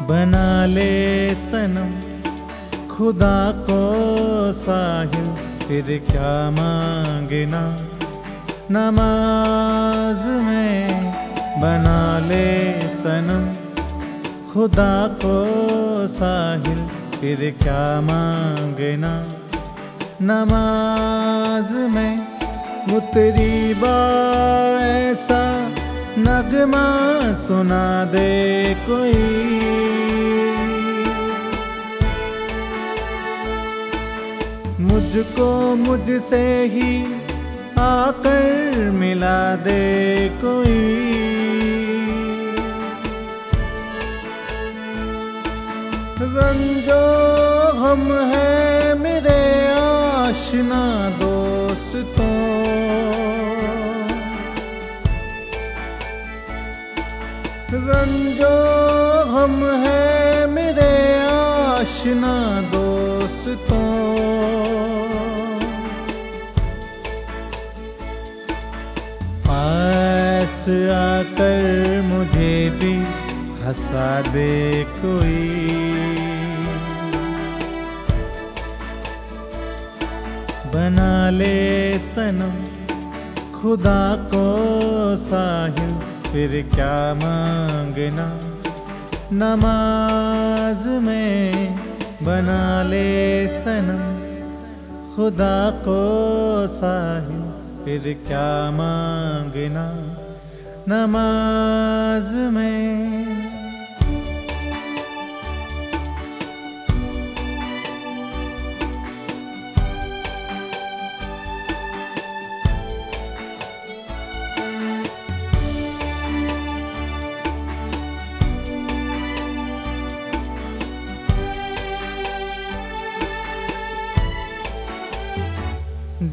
بنا لے سنم خدا کو ساحل، پھر کیا مانگنا؟ نماز میں بنا لے سنم خدا کو ساحل، پھر کیا مانگنا؟ نماز میں متری با ایسا نغمہ سنا دے کوئی۔ مجھ کو مجھ سے ہی آ کر ملا دے کوئی۔ رنجو ہم ہے میرے آشنا دوستوں۔ رنجو ہم ہے میرے آشنا دوستوں۔ پاس آ کر مجھے بھی ہنسا دے کوئی۔ بنا لے سنم خدا کو ساحل۔ پھر کیا مانگنا؟ نماز میں بنا لے سنم خدا کو ساحل پھر کیا مانگنا؟ نماز میں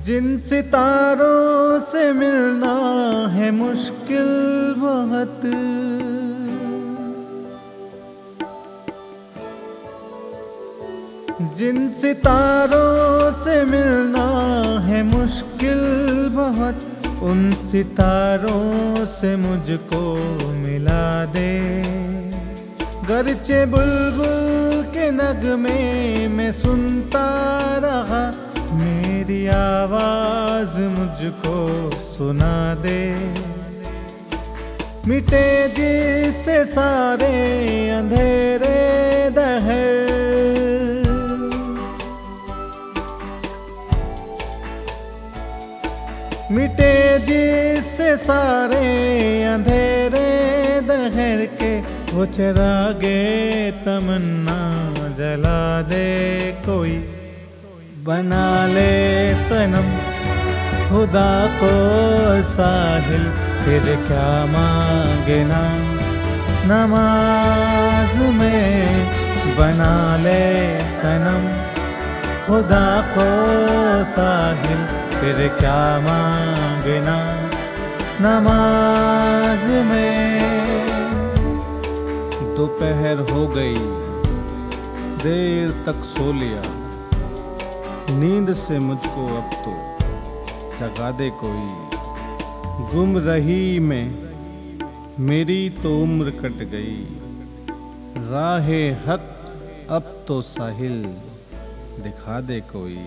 جن ستاروں سے ملنا ہے مشکل بہت۔ جن ستاروں سے ملنا ہے مشکل بہت، ان ستاروں سے مجھ کو ملا دے۔ گرچہ بلبل کے نغمے میں سنتا رہا میری آواز مجھ کو سنا دے۔ مٹے جس سے سارے اندھیرے دہر۔ مٹے جس سے سارے اندھیرے دہر کے وہ چراغے تمنا جلا دے کوئی۔ بنا لے سنم خدا کو ساحل، پھر کیا مانگنا؟ نماز میں بنا لے سنم خدا کو ساحل، پھر کیا مانگنا؟ نماز میں دوپہر ہو گئی، دیر تک سو لیا۔ نیند سے مجھ کو اب تو جگا دے کوئی۔ گم رہی میں میری تو عمر کٹ گئی۔ راہ حق اب تو ساحل دکھا دے کوئی۔